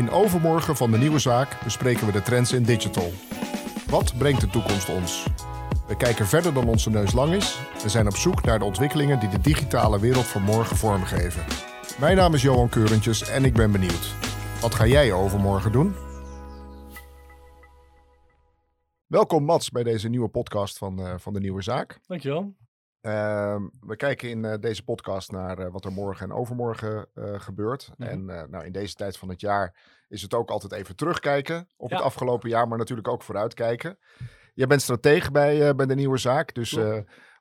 In overmorgen van de nieuwe zaak bespreken we de trends in digital. Wat brengt de toekomst ons? We kijken verder dan onze neus lang is en zijn op zoek naar de ontwikkelingen die de digitale wereld van morgen vormgeven. Mijn naam is Johan Keurentjes en ik ben benieuwd. Wat ga jij overmorgen doen? Welkom Mats bij deze nieuwe podcast van, eh, van de Nieuwe Zaak. Dankjewel. Ehm, we kijken in eh, deze podcast naar eh, wat er morgen en overmorgen eh, gebeurt. Mhm. En nou, in deze tijd van het jaar is het ook altijd even terugkijken op het Ja. afgelopen jaar, maar natuurlijk ook vooruitkijken. Jij bent stratege bij, bij de nieuwe zaak, dus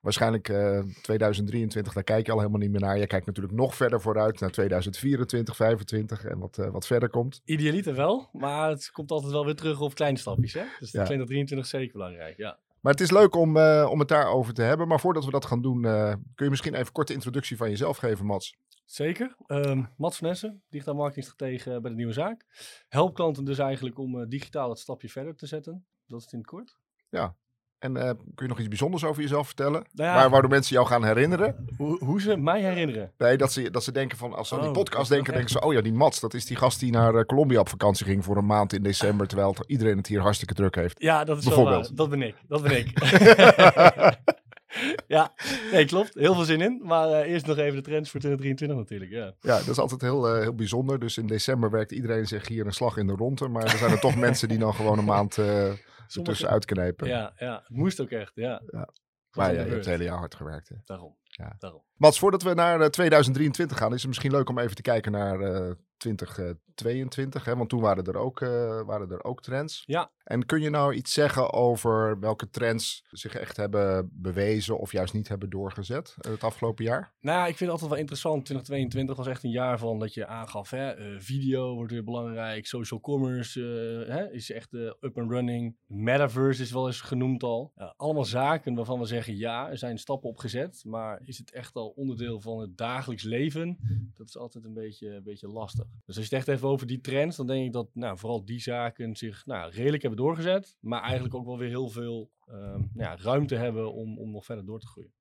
waarschijnlijk eh 2023, daar kijk je al helemaal niet meer naar. Je kijkt natuurlijk nog verder vooruit naar 2024, 2025 en wat, wat verder komt. Idealiter wel, maar het komt altijd wel weer terug op kleine stapjes. Hè? Dus Ja. ik vind dat 23 zeker belangrijk. Ja. Maar het is leuk om, eh, om het daarover te hebben. Maar voordat we dat gaan doen, eh, kun je misschien even een korte introductie van jezelf geven, Mats? Zeker. Ehm Mats van Essen, digitaal marketingstratege bij de Nieuwe Zaak. Help klanten dus eigenlijk om eh, digitaal het stapje verder te zetten. Dat is het in het kort. En eh, kun je nog iets bijzonders over jezelf vertellen? Nou ja, Waar, waardoor mensen jou gaan herinneren? hoe, hoe ze mij herinneren. Nee, dat ze, dat ze denken van, als ze aan die Oh, podcast denken, denken ze, oh ja, die Mats, dat is die gast die naar eh, Colombia op vakantie ging voor een maand in december, terwijl iedereen het hier hartstikke druk heeft. Ja, dat is wel waar. Dat ben ik. Dat ben ik. ja, nee, klopt. Heel veel zin in. Maar eh, eerst nog even de trends voor 2023 natuurlijk. Ja. Ja, dat is altijd heel, eh, heel bijzonder. Dus in december werkt iedereen zich hier een slag in de ronde, maar er zijn er toch mensen die dan gewoon een maand Sommige- ertussen uitknijpen. Ja, ja, het moest ook echt. Ja. Ja. Maar ja, je hebt het hele jaar hard gewerkt. Hè? Daarom. Ja. Daarom. Mats, voordat we naar eh, 2023 gaan, is het misschien leuk om even te kijken naar eh 2022. Hè? Want toen waren er, ook, eh, waren er ook trends. Ja. En kun je nou iets zeggen over welke trends zich echt hebben bewezen of juist niet hebben doorgezet eh, het afgelopen jaar? Nou ik vind het altijd wel interessant. 2022 was echt een jaar van dat je aangaf, hè, eh, video wordt weer belangrijk, social commerce eh, hè, is echt eh, up and running, metaverse is wel eens genoemd al. Allemaal zaken waarvan we zeggen, ja, er zijn stappen op gezet, maar is het echt al onderdeel van het dagelijks leven? Dat is altijd een beetje, een beetje lastig. Dus als je het echt even over die trends, dan denk ik dat nou, vooral die zaken zich nou, redelijk hebben doorgezet, maar eigenlijk ook wel weer heel veel ehm, nou ja, ruimte hebben om, om nog verder door te groeien.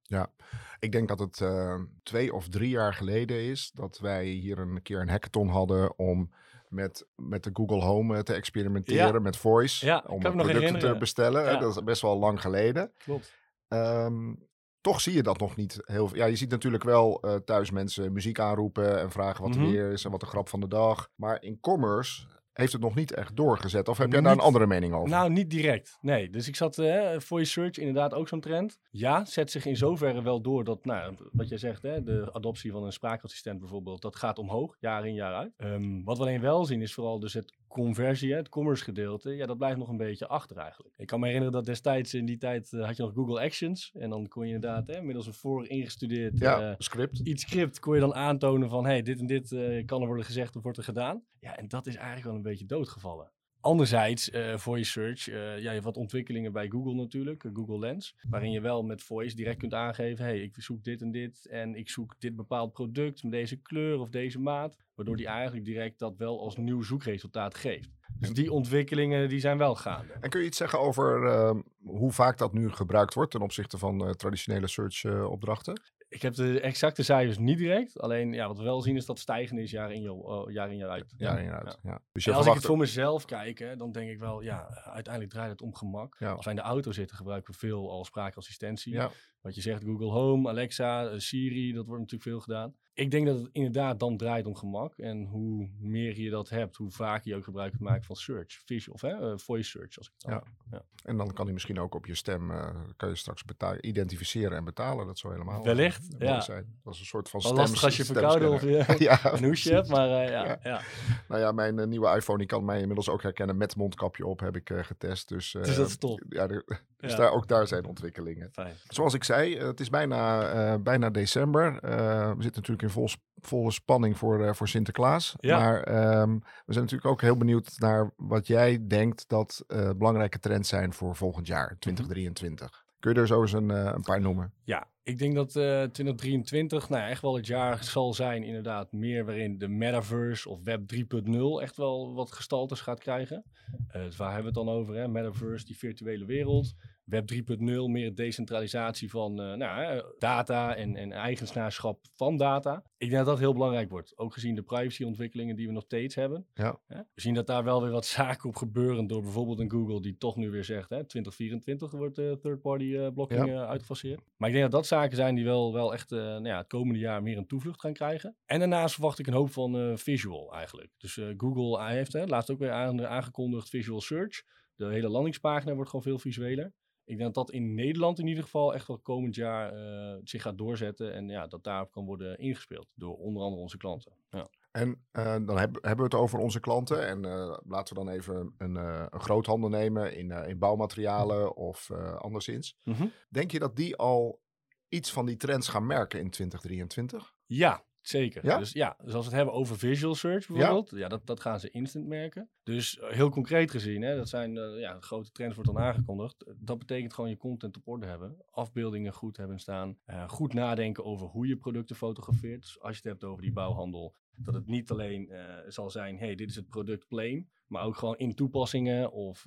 Ik denk dat het eh, twee of drie jaar geleden is dat wij hier een keer een hackathon hadden om met, met de Google Home eh, te experimenteren, Ja. met voice, Ja, om producten te bestellen. Ja. Dat is best wel lang geleden. Klopt. Ehm, toch zie je dat nog niet heel veel. Ja, je ziet natuurlijk wel eh, thuis mensen muziek aanroepen en vragen wat Mhm. er weer is en wat de grap van de dag. Maar in commerce heeft het nog niet echt doorgezet. Of heb jij daar een andere mening over? Nou, niet direct. Nee, dus ik zat eh voice search inderdaad ook zo'n trend. Ja, zet zich in zoverre wel door dat, nou, wat jij zegt, hè, de adoptie van een spraakassistent bijvoorbeeld, dat gaat omhoog, jaar in jaar uit. Ehm, wat we alleen wel zien is vooral dus het conversie, het commerce gedeelte, ja, dat blijft nog een beetje achter eigenlijk. Ik kan me herinneren dat destijds in die tijd eh, had je nog Google Actions en dan kon je inderdaad, hè, middels een voor ingestudeerd ja, eh, script. iets script kon je dan aantonen van hey, dit en dit eh, kan er worden gezegd of wordt er gedaan. Ja, en dat is eigenlijk wel een beetje doodgevallen. Anderzijds, eh voice search, eh, ja, je hebt wat ontwikkelingen bij Google natuurlijk, eh, Google Lens, waarin je wel met voice direct kunt aangeven, hey, ik zoek dit en dit en ik zoek dit bepaald product met deze kleur of deze maat, waardoor die eigenlijk direct dat wel als nieuw zoekresultaat geeft. Dus die ontwikkelingen die zijn wel gaande. En kun je iets zeggen over ehm, hoe vaak dat nu gebruikt wordt ten opzichte van traditionele search opdrachten? Ik heb de exacte cijfers niet direct, alleen ja, wat we wel zien is dat het stijgende is jaar in, jaar- oh, jaar, in jaar uit. Ja. Dus En als ik het voor mezelf kijk, hè, dan denk ik wel, ja, uiteindelijk draait het om gemak. Ja. Als wij in de auto zitten, gebruiken we veel als spraakassistentie. Wat je zegt, Google Home, Alexa, eh, Siri, dat wordt natuurlijk veel gedaan. Ik denk dat het inderdaad dan draait om gemak. En hoe meer je dat hebt, hoe vaker je ook gebruik kunt maken van search, visual, of hè, eh, voice search. Als ik het dan Ja. En dan kan hij misschien ook op je stem, eh, kan je straks identificeren en betalen. Dat zou helemaal Wellicht, eh, ja. zijn. Dat is een soort van Wel stems- lastig als je verkouden of je ja, een hoesje hebt, maar ja, Ja. ja. Nou ja, mijn nieuwe iPhone die kan mij inmiddels ook herkennen met mondkapje op, heb ik getest. Dus, Dus dat is top. Ja, er- dus Ja. daar, ook daar zijn ontwikkelingen. Fijn. Zoals ik zei, het is bijna, bijna december. We zitten natuurlijk in vol, volle spanning voor, eh, voor Sinterklaas. Ja. Maar ehm, we zijn natuurlijk ook heel benieuwd naar wat jij denkt dat eh, belangrijke trends zijn voor volgend Mhm. jaar, 2023. Kun je er zo eens een, eh, een paar noemen? Ja, ik denk dat eh 2023 nou, ja, echt wel het jaar zal zijn, inderdaad, meer waarin de metaverse of web 3.0 echt wel wat gestaltes gaat krijgen. Dus waar hebben we het dan over? Hè? Metaverse, die virtuele wereld. Web 3.0, meer decentralisatie van uh, nou, data en, en eigenaarschap van data. Ik denk dat dat heel belangrijk wordt. Ook gezien de privacyontwikkelingen die we nog steeds hebben. Ja. We zien dat daar wel weer wat zaken op gebeuren door bijvoorbeeld een Google die toch nu weer zegt, hè, 2024 wordt de third-party uh, blocking ja. uitgefaseerd. Maar ik denk dat dat zaken zijn die wel, wel echt nou ja, het komende jaar meer een toevlucht gaan krijgen. En daarnaast verwacht ik een hoop van visual eigenlijk. Dus Google heeft hè, laatst ook weer aangekondigd visual search. De hele landingspagina wordt gewoon veel visueler. Ik denk dat dat in Nederland in ieder geval echt wel komend jaar uh, zich gaat doorzetten. En ja, dat daarop kan worden ingespeeld door onder andere onze klanten. Ja. En uh, dan heb, hebben we het over onze klanten. En uh, laten we dan even een, een groothandel nemen in, in bouwmaterialen of anderszins. Mm -hmm. Denk je dat die al iets van die trends gaan merken in 2023? Ja, Zeker. Ja? Dus ja, dus als we het hebben over visual search bijvoorbeeld, ja, dat, dat gaan ze instant merken. Dus heel concreet gezien, hè, dat zijn uh, ja, grote trends wordt dan aangekondigd. Dat betekent gewoon je content op orde hebben, afbeeldingen goed hebben staan, uh, goed nadenken over hoe je producten fotografeert. Dus als je het hebt over die bouwhandel, dat het niet alleen uh, zal zijn, hey, dit is het product plain, maar ook gewoon in toepassingen of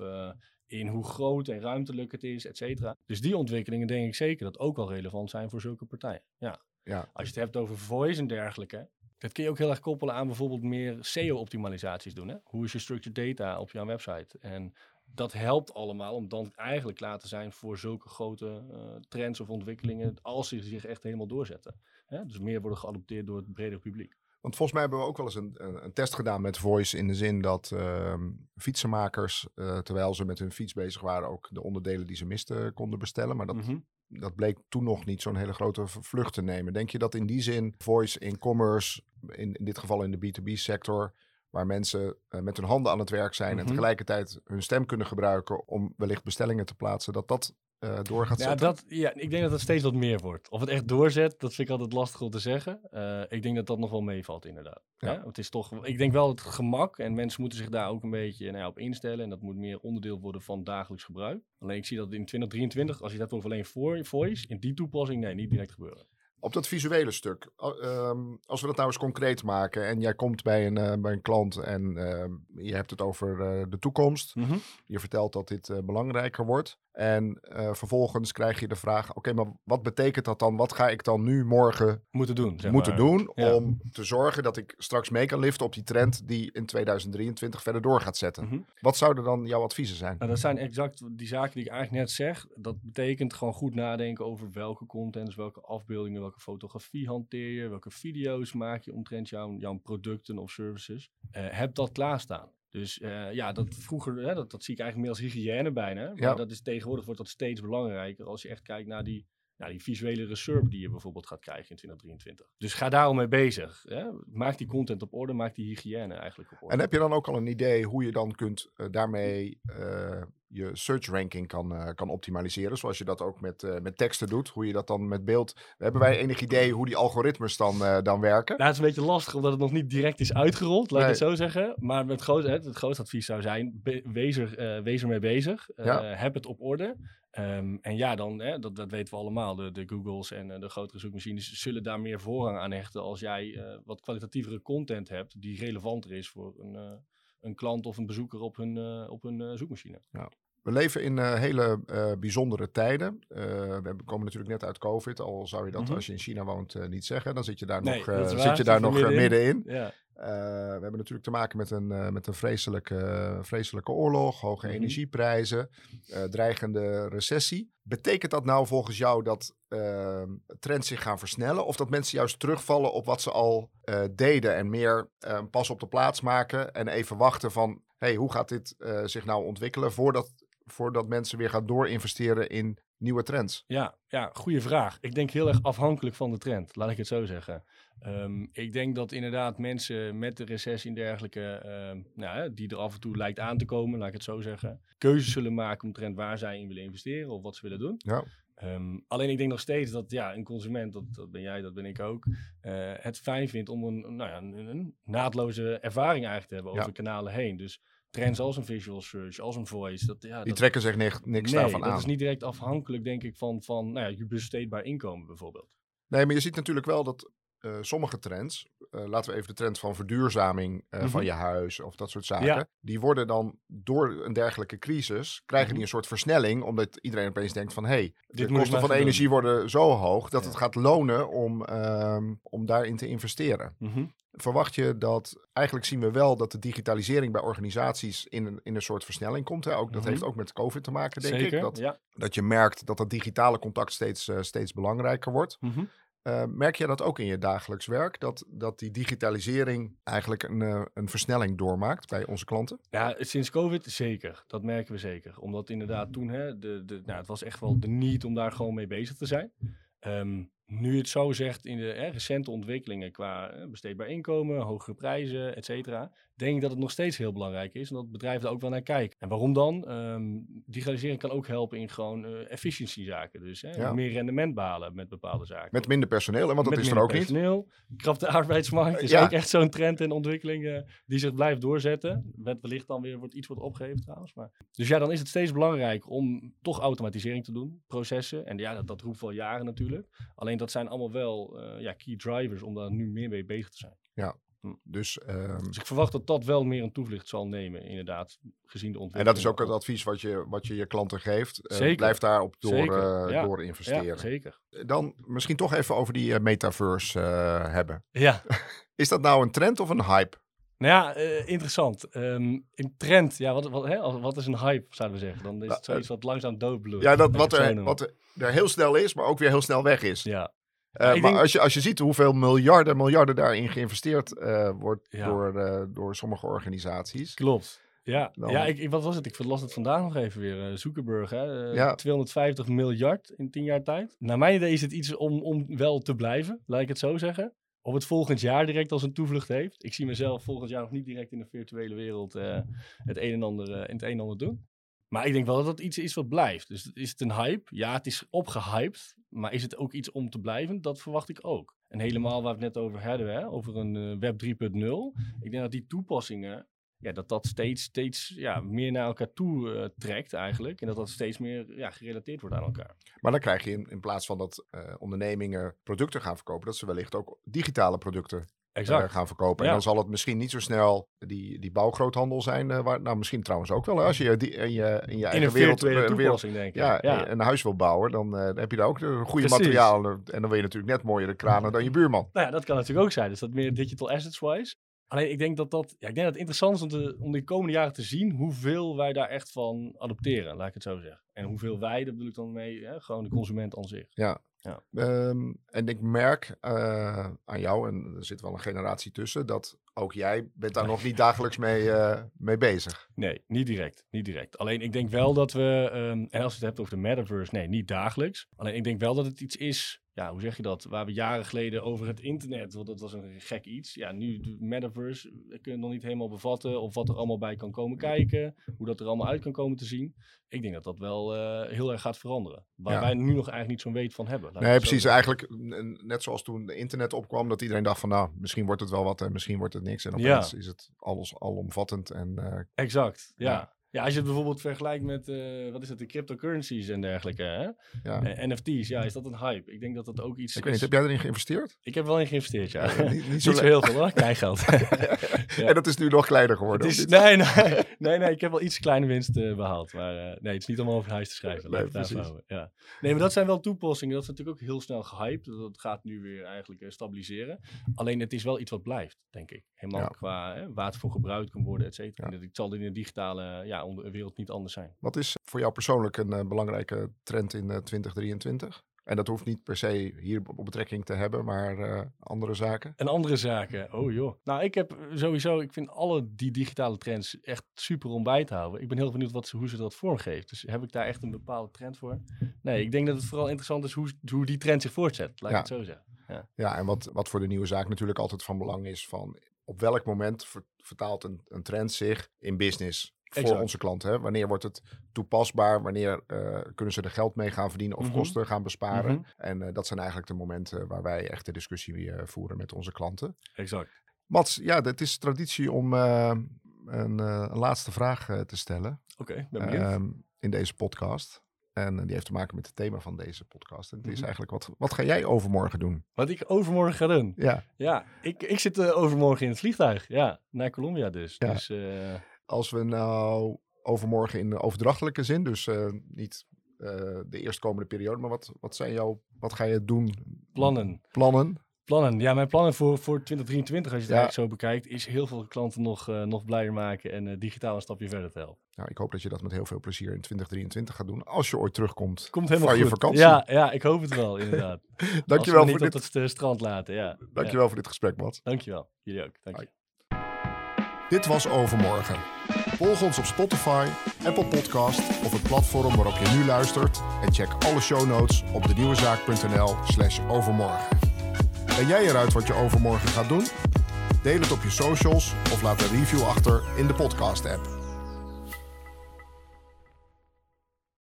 in hoe groot en ruimtelijk het is, et cetera. Dus die ontwikkelingen denk ik zeker dat ook wel relevant zijn voor zulke partijen. Ja. Ja. Als je het hebt over voice en dergelijke, dat kun je ook heel erg koppelen aan bijvoorbeeld meer SEO-optimalisaties doen. Hè? Hoe is je structured data op jouw website? En dat helpt allemaal om dan eigenlijk klaar te zijn voor zulke grote uh, trends of ontwikkelingen als ze zich echt helemaal doorzetten. Hè? Dus meer worden geadopteerd door het bredere publiek. Want volgens mij hebben we ook wel eens een, een test gedaan met Voice in de zin dat uh, fietsenmakers, uh, terwijl ze met hun fiets bezig waren, ook de onderdelen die ze misten konden bestellen. Maar dat, Mhm. dat bleek toen nog niet zo'n hele grote vlucht te nemen. Denk je dat in die zin Voice in commerce, in, in dit geval in de B2B-sector, waar mensen uh, met hun handen aan het werk zijn en Mhm. tegelijkertijd hun stem kunnen gebruiken om wellicht bestellingen te plaatsen, dat dat uh, door gaat Ja, zetten? dat, ja, ik denk dat het steeds wat meer wordt. Of het echt doorzet, dat vind ik altijd lastig om te zeggen. Uh, ik denk dat dat nog wel meevalt, inderdaad. Ja. Ja. Het is toch, ik denk wel het gemak en mensen moeten zich daar ook een beetje nou ja, op instellen. En dat moet meer onderdeel worden van dagelijks gebruik. Alleen ik zie dat in 2023, als je hebt over alleen vo- voice, in die toepassing, nee, niet direct gebeuren. Op dat visuele stuk, ehm, als we dat nou eens concreet maken en jij komt bij een, eh, bij een klant en ehm, je hebt het over eh, de toekomst, je vertelt dat dit eh, belangrijker wordt en eh, vervolgens krijg je de vraag, oké, maar wat betekent dat dan? Wat ga ik dan nu morgen Moeten doen, zeg moeten maar. doen Ja. om te zorgen dat ik straks mee kan liften op die trend die in 2023 verder door gaat zetten? Mhm. Wat zouden dan jouw adviezen zijn? Nou, dat zijn exact die zaken die ik eigenlijk net zeg. Dat betekent gewoon goed nadenken over welke content, dus welke afbeeldingen, welke fotografie hanteer je, welke video's maak je omtrent jouw, jouw producten of services. Eh, heb dat klaarstaan. Dus eh, ja, dat vroeger, hè, dat, dat zie ik eigenlijk meer als hygiëne bijna. Maar Ja. dat is tegenwoordig wordt dat steeds belangrijker als je echt kijkt naar die, naar die visuele reserve die je bijvoorbeeld gaat krijgen in 2023. Dus ga daarom mee bezig. Hè? Maak die content op orde, maak die hygiëne eigenlijk op orde. En heb je dan ook al een idee hoe je dan kunt eh, daarmee eh, je search ranking kan, eh, kan optimaliseren? Zoals je dat ook met, met teksten doet. Hoe je dat dan met beeld. Hebben wij enig idee hoe die algoritmes dan, dan werken? Nou, het is een beetje lastig omdat het nog niet direct is uitgerold, laat ik het zo zeggen. Maar het grootste, het, het grootste advies zou zijn, be- wees, er, wees ermee bezig. Eh, Ja. Heb het op orde. Ehm, en ja, dan, hè, dat, dat weten we allemaal, de, de Googles en eh, de grotere zoekmachines zullen daar meer voorrang aan hechten als jij eh, wat kwalitatievere content hebt die relevanter is voor een, eh, een klant of een bezoeker op hun, op hun zoekmachine. We leven in eh, hele eh, bijzondere tijden. Eh, we komen natuurlijk net uit COVID. Al zou je dat Mhm. als je in China woont niet zeggen. Dan zit je daar Nee, nog, waar. zit je daar nog middenin. middenin. Ja, we hebben natuurlijk te maken met een, met een vreselijke, vreselijke oorlog, hoge Mhm. energieprijzen, dreigende recessie. Betekent dat nou volgens jou dat trends zich gaan versnellen? Of dat mensen juist terugvallen op wat ze al deden en meer pas op de plaats maken en even wachten van, hey, hoe gaat dit zich nou ontwikkelen voordat, voordat mensen weer gaan doorinvesteren in nieuwe trends? Ja, ja, goede vraag. Ik denk heel erg afhankelijk van de trend, laat ik het zo zeggen. Ehm, ik denk dat inderdaad mensen met de recessie en dergelijke, ehm, nou, die er af en toe lijkt aan te komen, laat ik het zo zeggen, keuzes zullen maken omtrent waar zij in willen investeren of wat ze willen doen. Ja. Ehm, alleen ik denk nog steeds dat ja, een consument, dat, dat ben jij, dat ben ik ook, eh, het fijn vindt om een, nou ja, een, een naadloze ervaring eigenlijk te hebben over Ja. kanalen heen. Dus trends als een visual search, als een voice, dat, ja, Die dat, trekken zich niks, niks nee, daarvan dat aan. is niet direct afhankelijk, denk ik, van, van nou ja, je besteedbaar inkomen bijvoorbeeld. Nee, maar je ziet natuurlijk wel dat eh, sommige trends, eh, laten we even de trend van verduurzaming eh, van Mhm. je huis of dat soort zaken, Ja. die worden dan door een dergelijke crisis, krijgen Mhm. die een soort versnelling, omdat iedereen opeens denkt van, hé, hey, de kosten van energie worden zo hoog dat Ja. het gaat lonen om, ehm, om daarin te investeren. Mhm. Verwacht je dat, eigenlijk zien we wel dat de digitalisering bij organisaties in een, in een soort versnelling komt. Hè? Ook, dat Mhm. heeft ook met COVID te maken, denk Zeker, ik. Dat, ja. dat je merkt dat dat digitale contact steeds, eh, steeds belangrijker wordt. Mhm. Eh, merk je dat ook in je dagelijks werk? Dat, dat die digitalisering eigenlijk een, eh, een versnelling doormaakt bij onze klanten? Ja, sinds COVID zeker. Dat merken we zeker. Omdat inderdaad toen, hè, de, de, nou, het was echt wel de need om daar gewoon mee bezig te zijn. Ehm, nu het zo zegt in de hè, recente ontwikkelingen qua eh, besteedbaar inkomen, hogere prijzen, et cetera, denk ik dat het nog steeds heel belangrijk is en dat bedrijven er ook wel naar kijken. En waarom dan? Ehm, digitalisering kan ook helpen in gewoon eh efficiëntiezaken. Dus hè, Ja. meer rendement behalen met bepaalde zaken. Met minder personeel, hè? want dat Met is er ook niet. personeel. Krapte arbeidsmarkt is Ja. ook echt zo'n trend en ontwikkeling eh, die zich blijft doorzetten. Met wellicht dan weer wordt iets wordt opgegeven trouwens. Maar. Dus ja, dan is het steeds belangrijk om toch automatisering te doen, processen. En ja, dat, dat roept wel jaren natuurlijk. Alleen dat zijn allemaal wel eh, ja, key drivers om daar nu meer mee bezig te zijn. Dus, ehm, Dus ik verwacht dat dat wel meer een toevlucht zal nemen, inderdaad, gezien de en ontwikkeling. dat is ook het advies wat je wat je, je klanten geeft. Eh, Zeker. Blijf daarop door, Zeker, eh, ja. door investeren. Ja, zeker. Dan misschien toch even over die metaverse eh, hebben. Ja, Is dat nou een trend of een hype? Nou ja, eh, interessant. Ehm in trend, ja, wat, wat, hè, wat is een hype, zouden we zeggen? Dan is het zoiets wat langzaam doodbloedt. Ja, dat, wat, er, wat er, heel snel is, maar ook weer heel snel weg is. Ja, Eh, maar denk- als, je, als je ziet hoeveel miljarden, miljarden daarin geïnvesteerd eh, wordt Ja. door, door sommige organisaties. klopt. Ja, Dan- ja ik, wat was het? Ik las het vandaag nog even weer. Zuckerberg, hè? Ja. 250 miljard in 10 jaar tijd. Naar mijn idee is het iets om, om wel te blijven, laat ik het zo zeggen. Of het volgend jaar direct als een toevlucht heeft. Ik zie mezelf volgend jaar nog niet direct in de virtuele wereld eh, het een en ander, eh, in het een en ander doen. Maar ik denk wel dat het iets is wat blijft. Dus is het een hype? Ja, het is opgehyped. Maar is het ook iets om te blijven? Dat verwacht ik ook. En helemaal waar we het net over hadden, hè, over een eh, web 3.0. Ik denk dat die toepassingen, ja, dat dat steeds, steeds ja, meer naar elkaar toe eh, trekt eigenlijk. En dat dat steeds meer ja, gerelateerd wordt aan elkaar. Maar dan krijg je in, in plaats van dat eh, ondernemingen producten gaan verkopen, dat ze wellicht ook digitale producten eh, gaan verkopen. En dan zal het misschien niet zo snel die, die bouwgroothandel zijn. waar, nou, misschien trouwens ook wel. Als je die, in je, in je In eigen een wereld, wereld denk ja, ja. een huis wil bouwen, dan, dan heb je daar ook de goede Precies. materialen. En dan wil je natuurlijk net mooiere kranen dan je buurman. Nou ja, dat kan natuurlijk ook zijn. Dus dat meer digital assets-wise. Alleen ik denk dat dat, ja, ik denk dat het interessant is om, te, om de komende jaren te zien hoeveel wij daar echt van adopteren, laat ik het zo zeggen. En hoeveel wij, daar bedoel ik dan mee, hè, gewoon de consument aan zich. Ehm, en ik merk eh, aan jou, en er zit wel een generatie tussen, dat ook jij bent daar nog niet dagelijks mee, eh, mee bezig. Nee, niet direct. Niet direct. Alleen ik denk wel dat we, ehm, en als je het hebt over de metaverse, nee, niet dagelijks. Alleen ik denk wel dat het iets is, ja, hoe zeg je dat? Waar we jaren geleden over het internet, want dat was een gek iets. Ja, nu de metaverse, we kunnen het nog niet helemaal bevatten of wat er allemaal bij kan komen kijken. Hoe dat er allemaal uit kan komen te zien. Ik denk dat dat wel eh, heel erg gaat veranderen. Waar Ja. wij nu nog eigenlijk niet zo'n weet van hebben. Nee, het precies. Eigenlijk net zoals toen de internet opkwam, dat iedereen dacht van nou, misschien wordt het wel wat en misschien wordt het niks. En Ja. opeens is het alles alomvattend. En eh, Exact, ja. Ja. Ja. als je het bijvoorbeeld vergelijkt met, eh, wat is het, de cryptocurrencies en dergelijke, hè? ja. En NFT's, ja, is dat een hype? Ik denk dat dat ook iets Ik weet niet, is- heb jij erin geïnvesteerd? Ik heb wel in geïnvesteerd, ja. Ja, niet- niet zo heel veel hoor, klein geld. Ja. En dat is nu nog kleiner geworden. Is, nee, nee, nee, nee, ik heb wel iets kleine winst eh, behaald. Maar eh, nee, het is niet om over huis te schrijven. Nee, houden, Ja. Nee, maar dat zijn wel toepassingen. Dat is natuurlijk ook heel snel gehyped. Dat gaat nu weer eigenlijk stabiliseren. Alleen het is wel iets wat blijft, denk ik. Helemaal qua hè, waar het voor gebruikt kan worden, et cetera. En Het zal in de digitale ja, onder- wereld niet anders zijn. Wat is voor jou persoonlijk een eh, belangrijke trend in eh, 2023? En dat hoeft niet per se hier op betrekking te hebben, maar eh, andere zaken. En andere zaken, oh joh. Nou, ik heb sowieso, ik vind alle die digitale trends echt super om bij te houden. Ik ben heel benieuwd wat ze, hoe ze dat vormgeeft. Dus heb ik daar echt een bepaalde trend voor? Nee, ik denk dat het vooral interessant is hoe, hoe die trend zich voortzet, laat Ja. ik het zo zeggen. Ja, en wat, wat voor de nieuwe zaak natuurlijk altijd van belang is van op welk moment ver- vertaalt een, een trend zich in business voor Exact. onze klanten. Hè? Wanneer wordt het toepasbaar? Wanneer eh, kunnen ze er geld mee gaan verdienen of Mhm. kosten gaan besparen? Mhm. En eh, dat zijn eigenlijk de momenten waar wij echt de discussie eh, voeren met onze klanten. Exact. Mats, ja, het is traditie om eh, een, eh, een laatste vraag eh, te stellen Oké, ben benieuwd. ehm, in deze podcast. En eh, die heeft te maken met het thema van deze podcast. En het is Mhm. eigenlijk, wat, wat ga jij overmorgen doen? Wat ik overmorgen ga doen. Ja, Ja, ik, ik zit eh, overmorgen in het vliegtuig. Ja, naar Colombia dus. Ja. Dus eh, als we nou overmorgen in de overdrachtelijke zin, dus eh, niet eh, de eerstkomende periode, maar wat, wat zijn jouw, wat ga je doen? plannen. Plannen? Plannen. Ja, mijn plannen voor, voor 2023, als je het Ja. eigenlijk zo bekijkt, is heel veel klanten nog, eh, nog blijer maken en digitaal een stapje verder te helpen. Nou, ik hoop dat je dat met heel veel plezier in 2023 gaat doen, als je ooit terugkomt Komt helemaal van je goed. vakantie. Ja, ja, ik hoop het wel, inderdaad. We Dankjewel me voor, niet dit, op het strand laten, ja. ja. dankjewel voor dit gesprek, Mats. Dankjewel. Jullie ook. Dank je. Dit was Overmorgen. Volg ons op Spotify, Apple Podcast of het platform waarop je nu luistert. En check alle show notes op denieuwezaak.nl slash overmorgen. Ben jij eruit wat je overmorgen gaat doen? Deel het op je socials of laat een review achter in de podcast app.